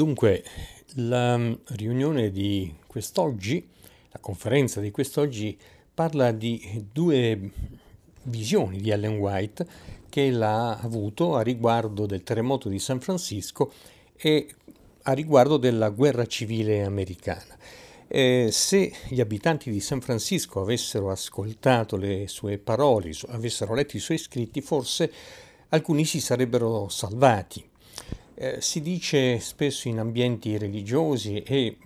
Dunque, la riunione di quest'oggi, la conferenza di quest'oggi, parla di due visioni di Ellen White che l'ha avuto a riguardo del terremoto di San Francisco e a riguardo della guerra civile americana. Eh, se gli abitanti di San Francisco avessero ascoltato le sue parole, avessero letto i suoi scritti, forse alcuni si sarebbero salvati. Eh, si dice spesso in ambienti religiosi e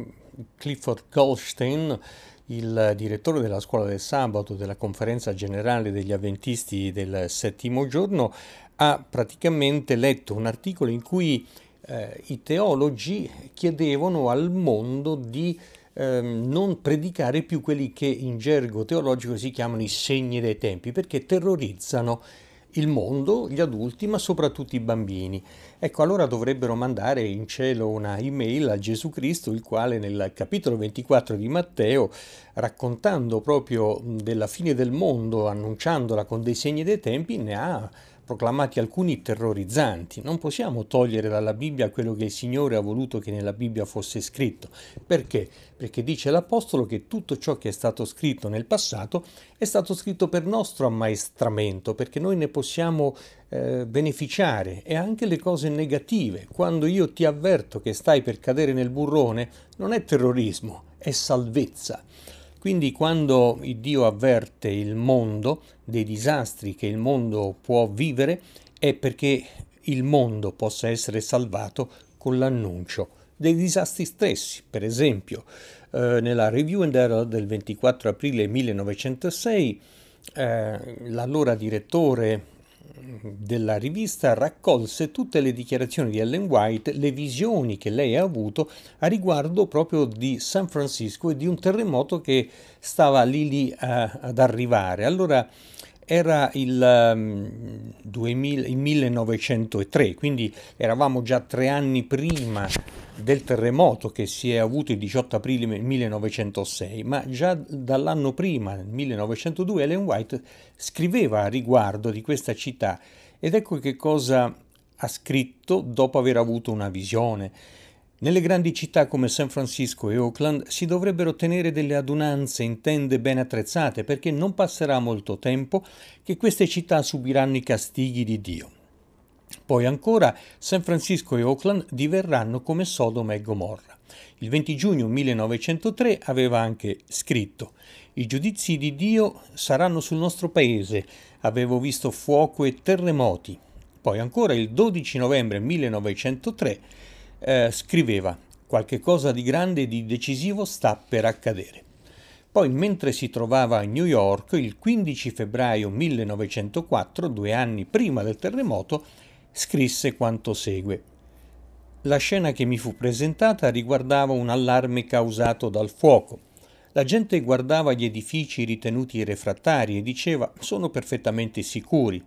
Clifford Goldstein, il direttore della scuola del sabato della conferenza generale degli avventisti del settimo giorno, ha praticamente letto un articolo in cui eh, i teologi chiedevano al mondo di eh, non predicare più quelli che in gergo teologico si chiamano i segni dei tempi, perché terrorizzano il mondo, gli adulti, ma soprattutto i bambini. Ecco, allora dovrebbero mandare in cielo una email a Gesù Cristo, il quale nel capitolo 24 di Matteo, raccontando proprio della fine del mondo, annunciandola con dei segni dei tempi, ne ha proclamati alcuni terrorizzanti. Non possiamo togliere dalla Bibbia quello che il Signore ha voluto che nella Bibbia fosse scritto. Perché? Perché dice l'Apostolo che tutto ciò che è stato scritto nel passato è stato scritto per nostro ammaestramento, perché noi ne possiamo eh, beneficiare e anche le cose negative. Quando io ti avverto che stai per cadere nel burrone, non è terrorismo, è salvezza. Quindi quando Dio avverte il mondo dei disastri che il mondo può vivere è perché il mondo possa essere salvato con l'annuncio dei disastri stessi. Per esempio, eh, nella Review del 24 aprile 1906, eh, l'allora direttore della rivista raccolse tutte le dichiarazioni di Ellen White, le visioni che lei ha avuto a riguardo proprio di San Francisco e di un terremoto che stava lì lì uh, ad arrivare. Allora era il, um, 2000, il 1903, quindi eravamo già tre anni prima del terremoto che si è avuto il 18 aprile 1906, ma già dall'anno prima, nel 1902, Ellen White scriveva a riguardo di questa città ed ecco che cosa ha scritto dopo aver avuto una visione. Nelle grandi città come San Francisco e Oakland si dovrebbero tenere delle adunanze in tende ben attrezzate perché non passerà molto tempo che queste città subiranno i castighi di Dio. Poi ancora San Francisco e Oakland diverranno come Sodoma e Gomorra. Il 20 giugno 1903 aveva anche scritto I giudizi di Dio saranno sul nostro paese. Avevo visto fuoco e terremoti. Poi ancora il 12 novembre 1903 eh, scriveva qualche cosa di grande e di decisivo sta per accadere. Poi, mentre si trovava a New York, il 15 febbraio 1904, due anni prima del terremoto, scrisse quanto segue. La scena che mi fu presentata riguardava un allarme causato dal fuoco. La gente guardava gli edifici ritenuti refrattari e diceva sono perfettamente sicuri.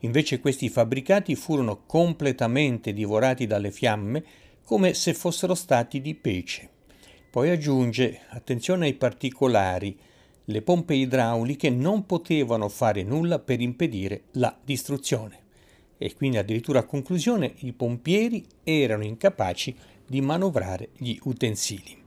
Invece questi fabbricati furono completamente divorati dalle fiamme come se fossero stati di pece. Poi aggiunge attenzione ai particolari. Le pompe idrauliche non potevano fare nulla per impedire la distruzione e quindi addirittura a conclusione i pompieri erano incapaci di manovrare gli utensili.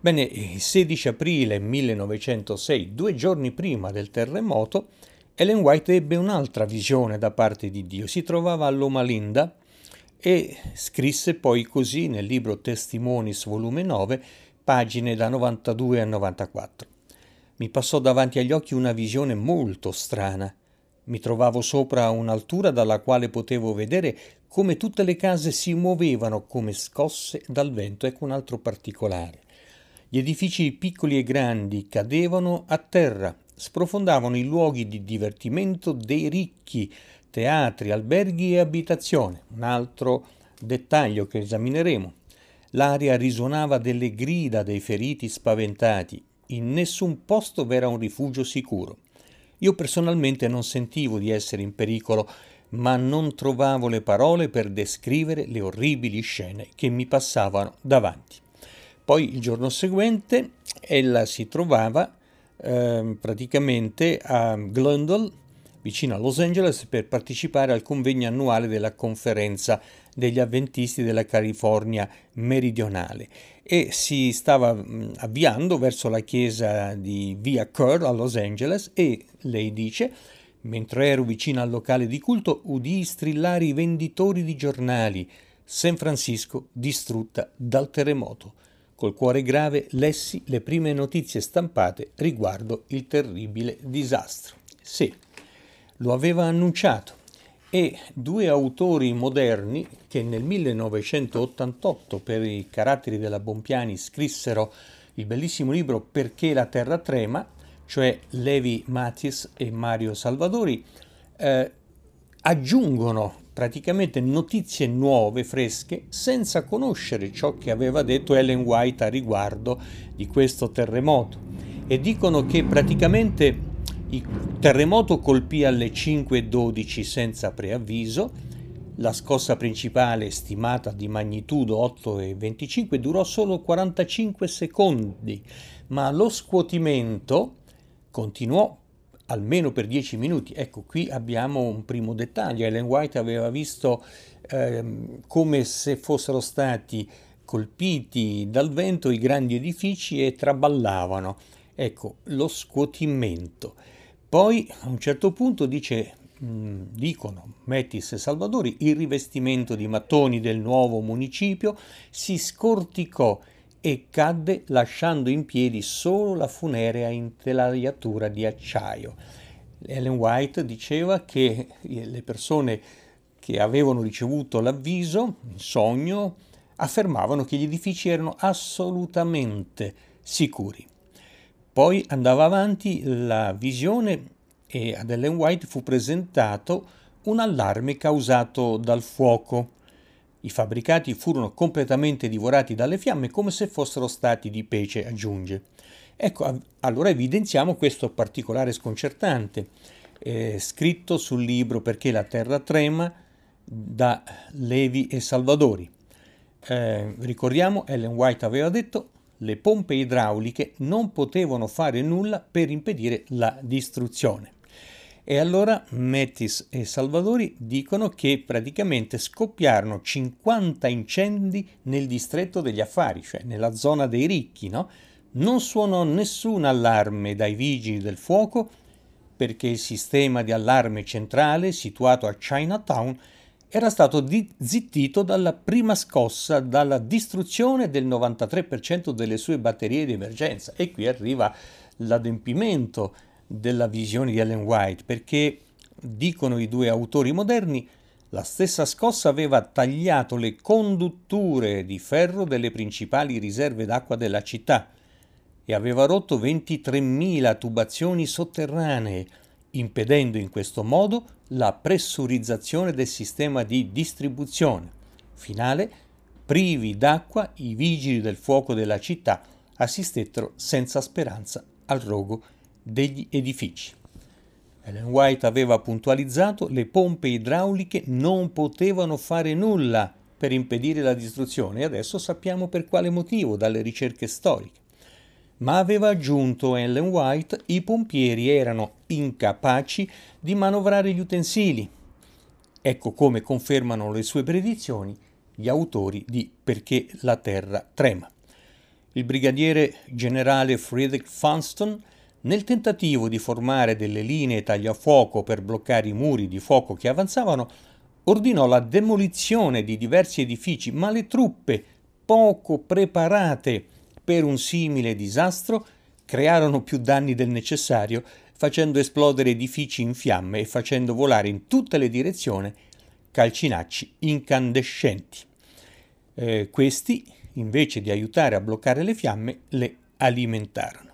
Bene, il 16 aprile 1906, due giorni prima del terremoto, Ellen White ebbe un'altra visione da parte di Dio. Si trovava a Loma Linda e scrisse poi così nel libro Testimonis volume 9, pagine da 92 a 94. Mi passò davanti agli occhi una visione molto strana. Mi trovavo sopra un'altura dalla quale potevo vedere come tutte le case si muovevano come scosse dal vento. Ecco un altro particolare. Gli edifici piccoli e grandi cadevano a terra, sprofondavano i luoghi di divertimento dei ricchi, teatri, alberghi e abitazioni. Un altro dettaglio che esamineremo. L'aria risuonava delle grida dei feriti spaventati. In nessun posto v'era un rifugio sicuro. Io personalmente non sentivo di essere in pericolo, ma non trovavo le parole per descrivere le orribili scene che mi passavano davanti. Poi il giorno seguente ella si trovava eh, praticamente a Glendale, vicino a Los Angeles, per partecipare al convegno annuale della conferenza degli avventisti della California meridionale. E si stava avviando verso la chiesa di Via Kerr a Los Angeles e lei dice mentre ero vicino al locale di culto udii strillare i venditori di giornali. San Francisco distrutta dal terremoto. Col cuore grave lessi le prime notizie stampate riguardo il terribile disastro. Sì, lo aveva annunciato e due autori moderni che nel 1988 per i caratteri della Bompiani scrissero il bellissimo libro Perché la terra trema, cioè Levi Matis e Mario Salvadori, eh, aggiungono praticamente notizie nuove, fresche, senza conoscere ciò che aveva detto Ellen White a riguardo di questo terremoto. E dicono che praticamente il terremoto colpì alle 5.12 senza preavviso, la scossa principale stimata di magnitudo 8,25 durò solo 45 secondi, ma lo scuotimento continuò almeno per 10 minuti. Ecco, qui abbiamo un primo dettaglio. Ellen White aveva visto eh, come se fossero stati colpiti dal vento i grandi edifici e traballavano. Ecco, lo scuotimento. Poi a un certo punto dice, mh, dicono Metis e Salvadori, il rivestimento di mattoni del nuovo municipio si scorticò e cadde lasciando in piedi solo la funerea intelaiatura di acciaio. Ellen White diceva che le persone che avevano ricevuto l'avviso, in sogno, affermavano che gli edifici erano assolutamente sicuri. Poi andava avanti la visione e ad Ellen White fu presentato un allarme causato dal fuoco. I fabbricati furono completamente divorati dalle fiamme come se fossero stati di pece, aggiunge. Ecco, allora evidenziamo questo particolare sconcertante, eh, scritto sul libro Perché la terra trema da Levi e Salvadori. Eh, ricordiamo, Ellen White aveva detto, le pompe idrauliche non potevano fare nulla per impedire la distruzione. E allora Metis e Salvadori dicono che praticamente scoppiarono 50 incendi nel distretto degli affari, cioè nella zona dei ricchi, no? Non suonò nessun allarme dai vigili del fuoco perché il sistema di allarme centrale situato a Chinatown era stato di- zittito dalla prima scossa, dalla distruzione del 93% delle sue batterie di emergenza. E qui arriva l'adempimento della visione di Ellen White, perché, dicono i due autori moderni, la stessa scossa aveva tagliato le condutture di ferro delle principali riserve d'acqua della città e aveva rotto 23.000 tubazioni sotterranee, impedendo in questo modo la pressurizzazione del sistema di distribuzione. Finale, privi d'acqua, i vigili del fuoco della città assistettero senza speranza al rogo degli edifici. Ellen White aveva puntualizzato le pompe idrauliche non potevano fare nulla per impedire la distruzione e adesso sappiamo per quale motivo dalle ricerche storiche. Ma aveva aggiunto Ellen White i pompieri erano incapaci di manovrare gli utensili. Ecco come confermano le sue predizioni gli autori di Perché la terra trema. Il brigadiere generale Friedrich Funston nel tentativo di formare delle linee tagliafuoco per bloccare i muri di fuoco che avanzavano, ordinò la demolizione di diversi edifici, ma le truppe, poco preparate per un simile disastro, crearono più danni del necessario, facendo esplodere edifici in fiamme e facendo volare in tutte le direzioni calcinacci incandescenti. Eh, questi, invece di aiutare a bloccare le fiamme, le alimentarono.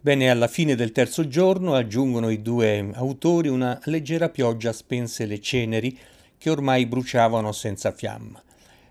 Bene, alla fine del terzo giorno, aggiungono i due autori, una leggera pioggia spense le ceneri che ormai bruciavano senza fiamma.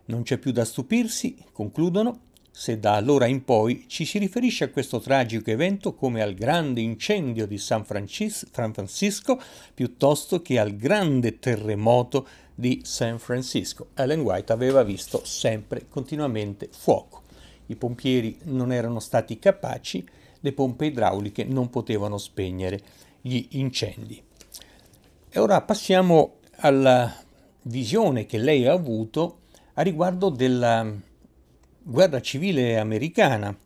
Non c'è più da stupirsi, concludono, se da allora in poi ci si riferisce a questo tragico evento come al grande incendio di San Francisco piuttosto che al grande terremoto di San Francisco. Ellen White aveva visto sempre continuamente fuoco. I pompieri non erano stati capaci le pompe idrauliche non potevano spegnere gli incendi. E ora passiamo alla visione che lei ha avuto a riguardo della guerra civile americana.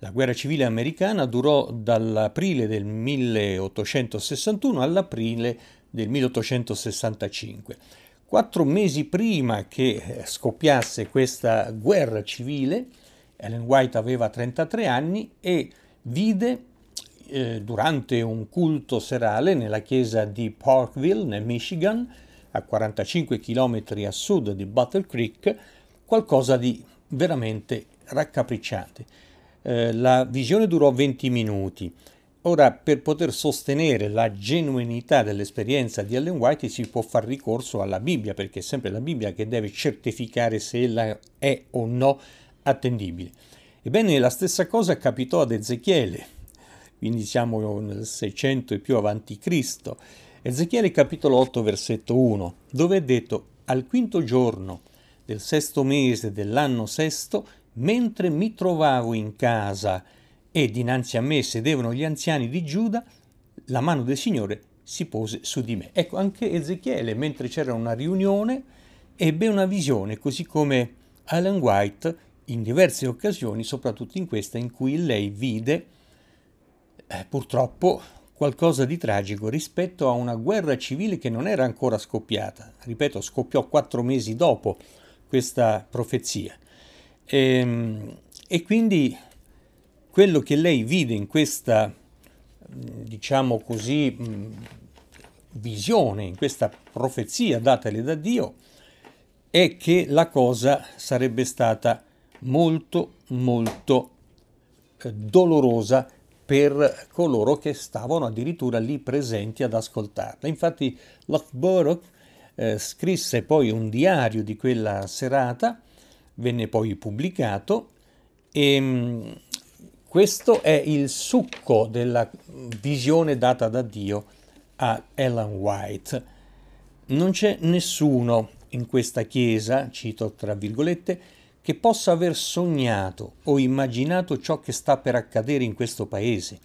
La guerra civile americana durò dall'aprile del 1861 all'aprile del 1865. Quattro mesi prima che eh, scoppiasse questa guerra civile, Ellen White aveva 33 anni e vide eh, durante un culto serale nella chiesa di Parkville, nel Michigan, a 45 km a sud di Battle Creek, qualcosa di veramente raccapricciante. Eh, la visione durò 20 minuti. Ora, per poter sostenere la genuinità dell'esperienza di Ellen White si può fare ricorso alla Bibbia, perché è sempre la Bibbia che deve certificare se ella è o no attendibile. Ebbene, la stessa cosa capitò ad Ezechiele, quindi siamo nel 600 e più avanti Cristo. Ezechiele capitolo 8 versetto 1, dove è detto al quinto giorno del sesto mese dell'anno sesto, mentre mi trovavo in casa e dinanzi a me sedevano gli anziani di Giuda, la mano del Signore si pose su di me. Ecco, anche Ezechiele, mentre c'era una riunione, ebbe una visione, così come Alan White in diverse occasioni, soprattutto in questa in cui lei vide eh, purtroppo qualcosa di tragico rispetto a una guerra civile che non era ancora scoppiata. Ripeto, scoppiò quattro mesi dopo questa profezia. E, ehm, e quindi quello che lei vide in questa, diciamo così, visione, in questa profezia datale da Dio, è che la cosa sarebbe stata molto, molto eh, dolorosa per coloro che stavano addirittura lì presenti ad ascoltarla. Infatti Lockborough eh, scrisse poi un diario di quella serata, venne poi pubblicato e questo è il succo della visione data da Dio a Ellen White. Non c'è nessuno in questa chiesa, cito tra virgolette, che possa aver sognato o immaginato ciò che sta per accadere in questo paese.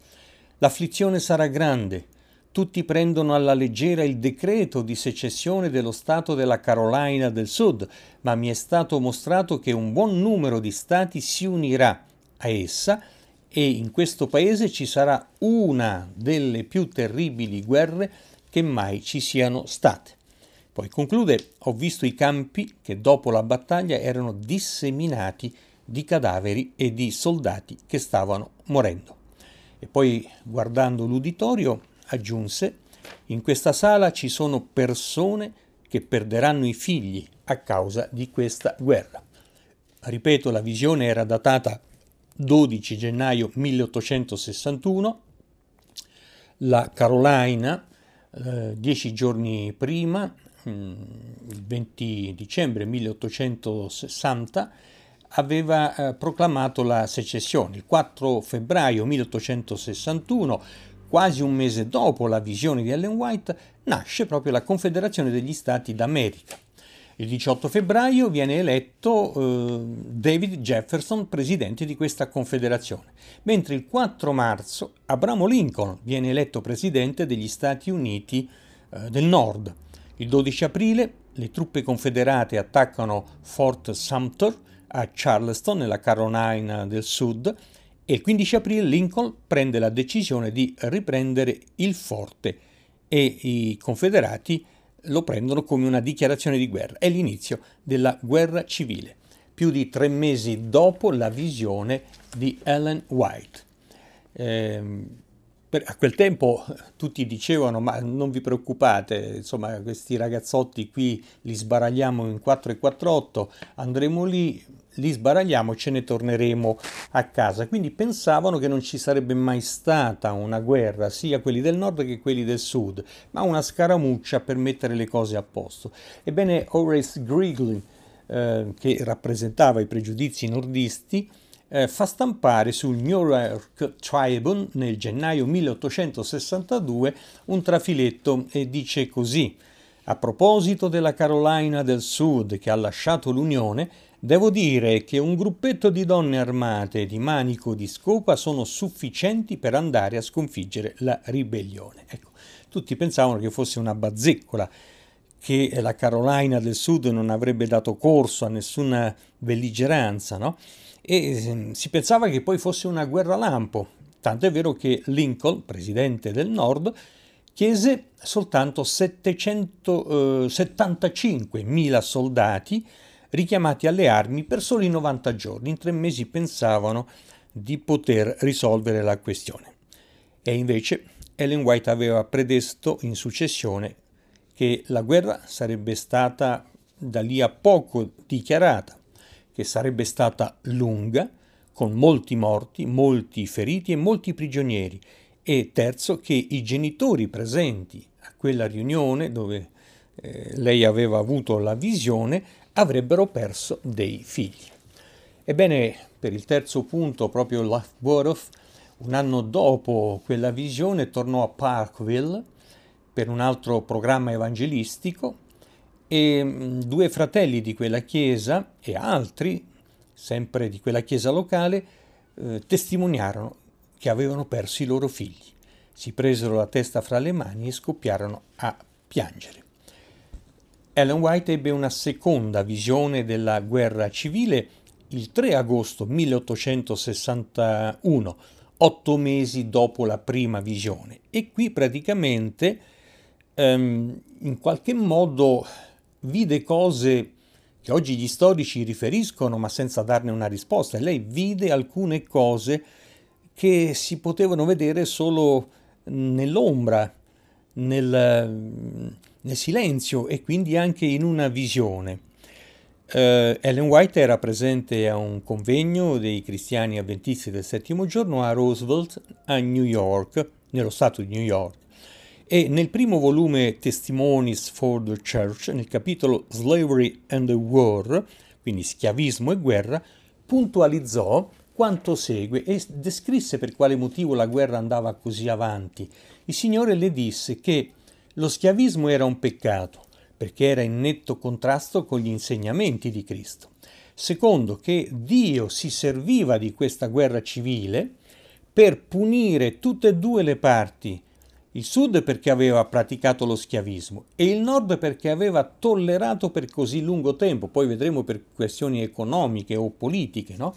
L'afflizione sarà grande, tutti prendono alla leggera il decreto di secessione dello Stato della Carolina del Sud, ma mi è stato mostrato che un buon numero di stati si unirà a essa e in questo paese ci sarà una delle più terribili guerre che mai ci siano state. Poi conclude, ho visto i campi che dopo la battaglia erano disseminati di cadaveri e di soldati che stavano morendo. E poi guardando l'uditorio aggiunse, in questa sala ci sono persone che perderanno i figli a causa di questa guerra. Ripeto, la visione era datata 12 gennaio 1861, la Carolina eh, dieci giorni prima, mm, il 20 dicembre 1860, aveva eh, proclamato la secessione. Il 4 febbraio 1861, quasi un mese dopo la visione di Ellen White, nasce proprio la Confederazione degli Stati d'America. Il 18 febbraio viene eletto eh, David Jefferson presidente di questa confederazione, mentre il 4 marzo Abramo Lincoln viene eletto presidente degli Stati Uniti eh, del Nord. Il 12 aprile le truppe confederate attaccano Fort Sumter a Charleston nella Carolina del Sud e il 15 aprile Lincoln prende la decisione di riprendere il forte e i confederati lo prendono come una dichiarazione di guerra. È l'inizio della guerra civile, più di tre mesi dopo la visione di Ellen White. Eh, per, a quel tempo tutti dicevano ma non vi preoccupate, insomma questi ragazzotti qui li sbaragliamo in 4 e 48, andremo lì, li sbaragliamo e ce ne torneremo a casa. Quindi pensavano che non ci sarebbe mai stata una guerra, sia quelli del nord che quelli del sud, ma una scaramuccia per mettere le cose a posto. Ebbene Horace Greeley, eh, che rappresentava i pregiudizi nordisti, eh, fa stampare sul New York Tribune nel gennaio 1862 un trafiletto e dice così a proposito della Carolina del Sud che ha lasciato l'Unione, devo dire che un gruppetto di donne armate di manico di scopa sono sufficienti per andare a sconfiggere la ribellione. Ecco, tutti pensavano che fosse una bazzeccola che la Carolina del Sud non avrebbe dato corso a nessuna belligeranza, no? E ehm, si pensava che poi fosse una guerra lampo, tanto è vero che Lincoln, presidente del Nord, chiese soltanto 775.000 eh, soldati richiamati alle armi per soli 90 giorni. In tre mesi pensavano di poter risolvere la questione. E invece Ellen White aveva predesto in successione che la guerra sarebbe stata da lì a poco dichiarata, che sarebbe stata lunga, con molti morti, molti feriti e molti prigionieri, e terzo che i genitori presenti a quella riunione dove eh, lei aveva avuto la visione avrebbero perso dei figli. Ebbene, per il terzo punto, proprio Loughborough, un anno dopo quella visione, tornò a Parkville per un altro programma evangelistico e mm, due fratelli di quella chiesa e altri, sempre di quella chiesa locale, eh, testimoniarono che avevano perso i loro figli. Si presero la testa fra le mani e scoppiarono a piangere. Ellen White ebbe una seconda visione della guerra civile il 3 agosto 1861, otto mesi dopo la prima visione. E qui praticamente ehm, in qualche modo vide cose che oggi gli storici riferiscono ma senza darne una risposta. Lei vide alcune cose che si potevano vedere solo nell'ombra, nel, nel silenzio e quindi anche in una visione. Uh, Ellen White era presente a un convegno dei cristiani avventisti del settimo giorno a Roosevelt, a New York, nello stato di New York. E nel primo volume Testimonies for the Church, nel capitolo Slavery and the War, quindi schiavismo e guerra, puntualizzò quanto segue e descrisse per quale motivo la guerra andava così avanti. Il Signore le disse che lo schiavismo era un peccato, perché era in netto contrasto con gli insegnamenti di Cristo. Secondo, che Dio si serviva di questa guerra civile per punire tutte e due le parti, il sud perché aveva praticato lo schiavismo e il nord perché aveva tollerato per così lungo tempo, poi vedremo per questioni economiche o politiche. No?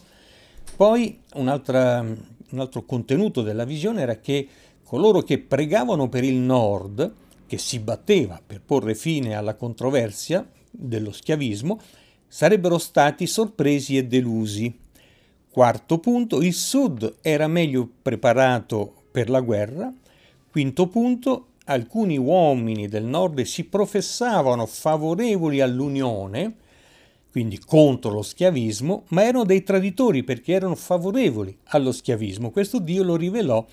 Poi un altro contenuto della visione era che coloro che pregavano per il nord che si batteva per porre fine alla controversia dello schiavismo, sarebbero stati sorpresi e delusi. Quarto punto, il Sud era meglio preparato per la guerra. Quinto punto, alcuni uomini del Nord si professavano favorevoli all'unione, quindi contro lo schiavismo, ma erano dei traditori perché erano favorevoli allo schiavismo. Questo Dio lo rivelò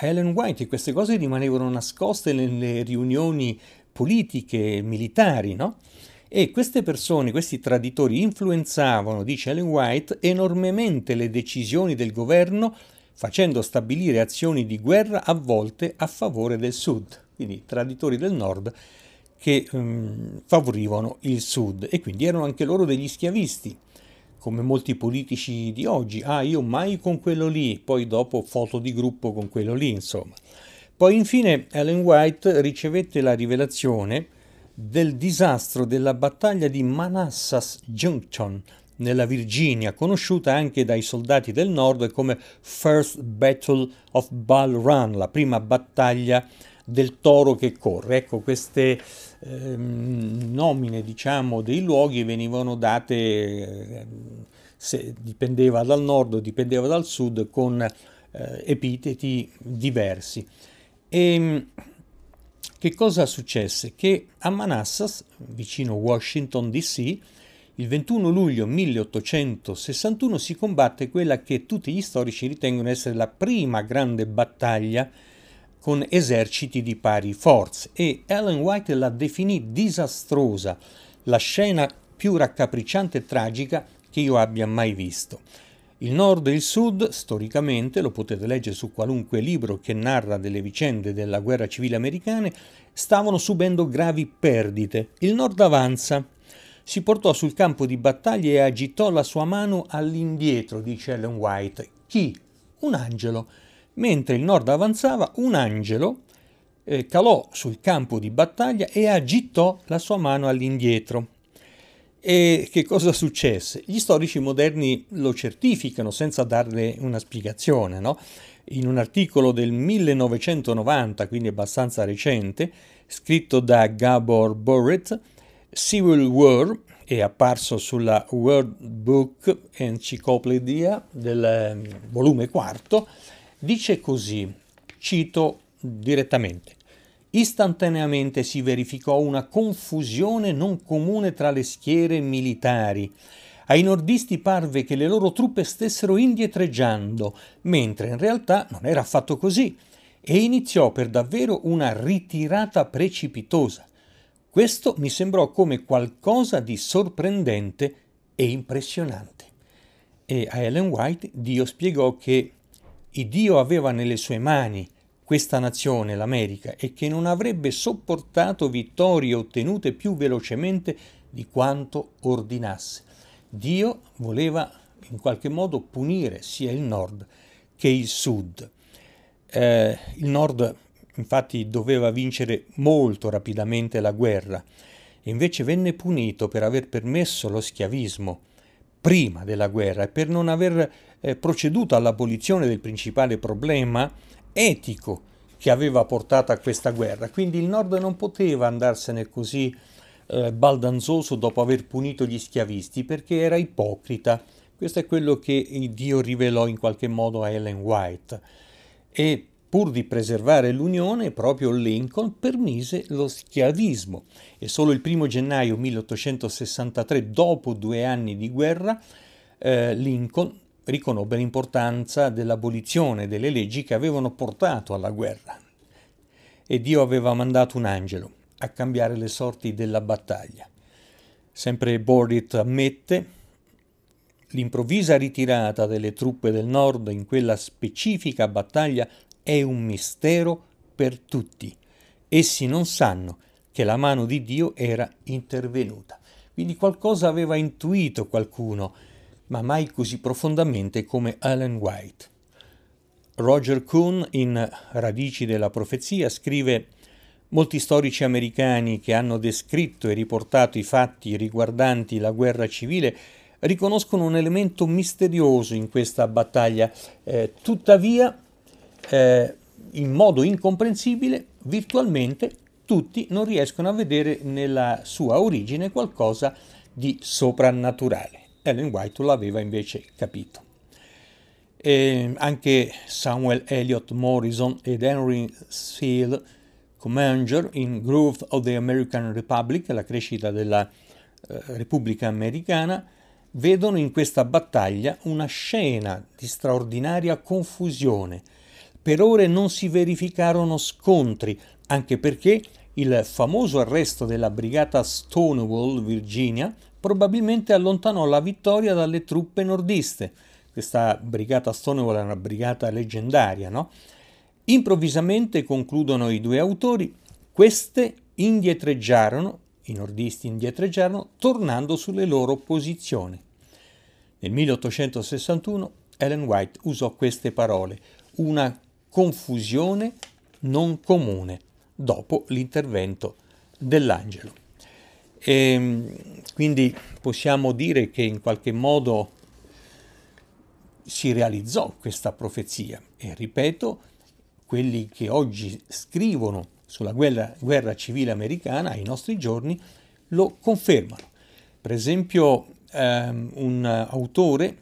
Ellen White queste cose rimanevano nascoste nelle riunioni politiche e militari, no? E queste persone, questi traditori, influenzavano, dice Ellen White, enormemente le decisioni del governo, facendo stabilire azioni di guerra a volte a favore del Sud, quindi traditori del Nord che um, favorivano il Sud e quindi erano anche loro degli schiavisti come molti politici di oggi, ah io mai con quello lì, poi dopo foto di gruppo con quello lì, insomma. Poi infine Ellen White ricevette la rivelazione del disastro della battaglia di Manassas Junction nella Virginia, conosciuta anche dai soldati del nord come First Battle of Bull Run, la prima battaglia del toro che corre. Ecco, queste ehm, nomine, diciamo, dei luoghi venivano date, eh, se dipendeva dal nord o dipendeva dal sud, con eh, epiteti diversi. E ehm, che cosa successe? Che a Manassas, vicino Washington DC, il 21 luglio 1861 si combatte quella che tutti gli storici ritengono essere la prima grande battaglia con eserciti di pari forze e Ellen White la definì disastrosa, la scena più raccapricciante e tragica che io abbia mai visto. Il nord e il sud, storicamente, lo potete leggere su qualunque libro che narra delle vicende della guerra civile americana, stavano subendo gravi perdite. Il nord avanza, si portò sul campo di battaglia e agitò la sua mano all'indietro, dice Ellen White. Chi? Un angelo. Mentre il nord avanzava, un angelo eh, calò sul campo di battaglia e agitò la sua mano all'indietro. E che cosa successe? Gli storici moderni lo certificano senza darle una spiegazione, no? In un articolo del 1990, quindi abbastanza recente, scritto da Gabor Burrett, Civil War è apparso sulla World Book Encyclopedia del ehm, volume quarto, dice così, cito direttamente, istantaneamente si verificò una confusione non comune tra le schiere militari. Ai nordisti parve che le loro truppe stessero indietreggiando, mentre in realtà non era affatto così, e iniziò per davvero una ritirata precipitosa. Questo mi sembrò come qualcosa di sorprendente e impressionante. E a Ellen White Dio spiegò che Dio aveva nelle sue mani questa nazione, l'America, e che non avrebbe sopportato vittorie ottenute più velocemente di quanto ordinasse. Dio voleva in qualche modo punire sia il nord che il sud. Eh, il nord infatti doveva vincere molto rapidamente la guerra e invece venne punito per aver permesso lo schiavismo prima della guerra e per non aver eh, proceduto all'abolizione del principale problema etico che aveva portato a questa guerra. Quindi il nord non poteva andarsene così eh, baldanzoso dopo aver punito gli schiavisti perché era ipocrita. Questo è quello che Dio rivelò in qualche modo a Ellen White. E pur di preservare l'Unione, proprio Lincoln permise lo schiavismo e solo il primo gennaio 1863, dopo due anni di guerra, eh, Lincoln riconobbe l'importanza dell'abolizione delle leggi che avevano portato alla guerra. E Dio aveva mandato un angelo a cambiare le sorti della battaglia. Sempre Bordit ammette l'improvvisa ritirata delle truppe del nord in quella specifica battaglia è un mistero per tutti. Essi non sanno che la mano di Dio era intervenuta. Quindi qualcosa aveva intuito qualcuno ma mai così profondamente come Ellen White. Roger Kuhn, in Radici della profezia, scrive Molti storici americani che hanno descritto e riportato i fatti riguardanti la guerra civile riconoscono un elemento misterioso in questa battaglia, eh, tuttavia eh, in modo incomprensibile virtualmente tutti non riescono a vedere nella sua origine qualcosa di soprannaturale. Ellen White l'aveva invece capito. E anche Samuel Eliot Morrison ed Henry Seal Commander in Growth of the American Republic, la crescita della eh, Repubblica Americana, vedono in questa battaglia una scena di straordinaria confusione. Per ore non si verificarono scontri, anche perché il famoso arresto della brigata Stonewall, Virginia, probabilmente allontanò la vittoria dalle truppe nordiste. Questa brigata Stonewall è una brigata leggendaria, no? Improvvisamente, concludono i due autori, queste indietreggiarono, i nordisti indietreggiarono, tornando sulle loro posizioni. Nel 1861 Ellen White usò queste parole, una confusione non comune, dopo l'intervento dell'angelo. E ehm, quindi possiamo dire che in qualche modo si realizzò questa profezia e ripeto, quelli che oggi scrivono sulla guerra, guerra civile americana ai nostri giorni lo confermano. Per esempio ehm, un autore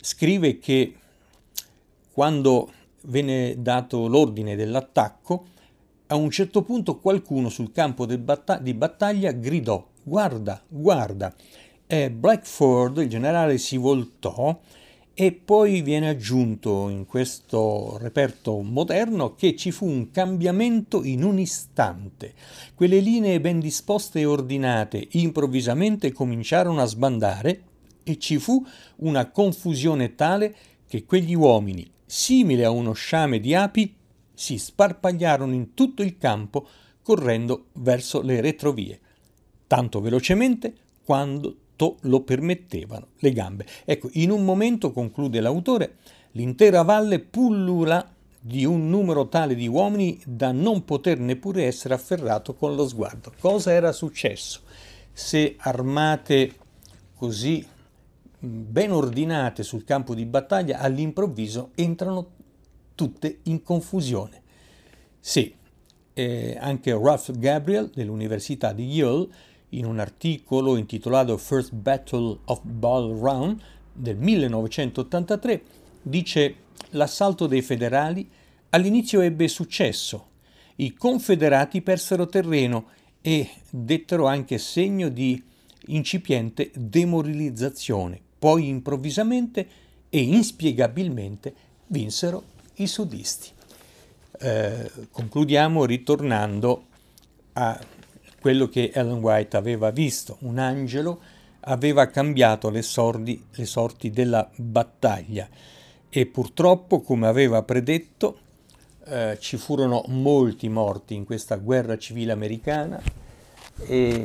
scrive che quando venne dato l'ordine dell'attacco, a un certo punto qualcuno sul campo batta- di battaglia gridò guarda, guarda. E Blackford, il generale, si voltò e poi viene aggiunto in questo reperto moderno che ci fu un cambiamento in un istante. Quelle linee ben disposte e ordinate improvvisamente cominciarono a sbandare e ci fu una confusione tale che quegli uomini, simili a uno sciame di api, si sparpagliarono in tutto il campo correndo verso le retrovie, tanto velocemente quanto lo permettevano le gambe. Ecco, in un momento, conclude l'autore, l'intera valle pullula di un numero tale di uomini da non poter neppure essere afferrato con lo sguardo. Cosa era successo? Se armate così ben ordinate sul campo di battaglia, all'improvviso entrano tutte in confusione. Sì, eh, anche Ralph Gabriel dell'Università di Yale, in un articolo intitolato First Battle of Bull Run del 1983, dice l'assalto dei federali all'inizio ebbe successo. I confederati persero terreno e dettero anche segno di incipiente demoralizzazione. Poi improvvisamente e inspiegabilmente vinsero i sudisti. Eh, concludiamo ritornando a quello che Ellen White aveva visto. Un angelo aveva cambiato le, sordi, le sorti della battaglia e purtroppo, come aveva predetto, eh, ci furono molti morti in questa guerra civile americana e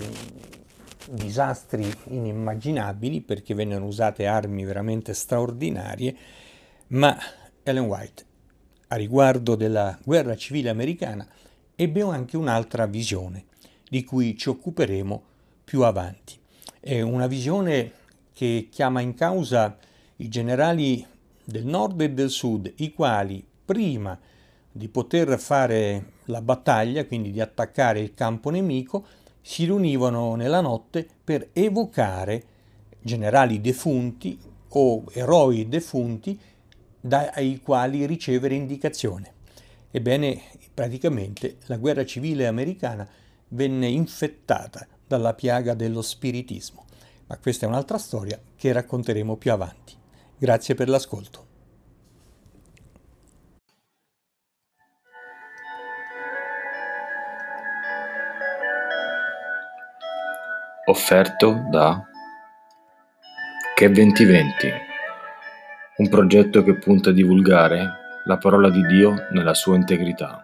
disastri inimmaginabili perché vennero usate armi veramente straordinarie, ma Ellen White, a riguardo della guerra civile americana, ebbe anche un'altra visione, di cui ci occuperemo più avanti. È una visione che chiama in causa i generali del nord e del sud, i quali prima di poter fare la battaglia, quindi di attaccare il campo nemico, si riunivano nella notte per evocare generali defunti o eroi defunti dai quali ricevere indicazione. Ebbene, praticamente la guerra civile americana venne infettata dalla piaga dello spiritismo, ma questa è un'altra storia che racconteremo più avanti. Grazie per l'ascolto. Offerto da Che 2020, un progetto che punta a divulgare la parola di Dio nella sua integrità.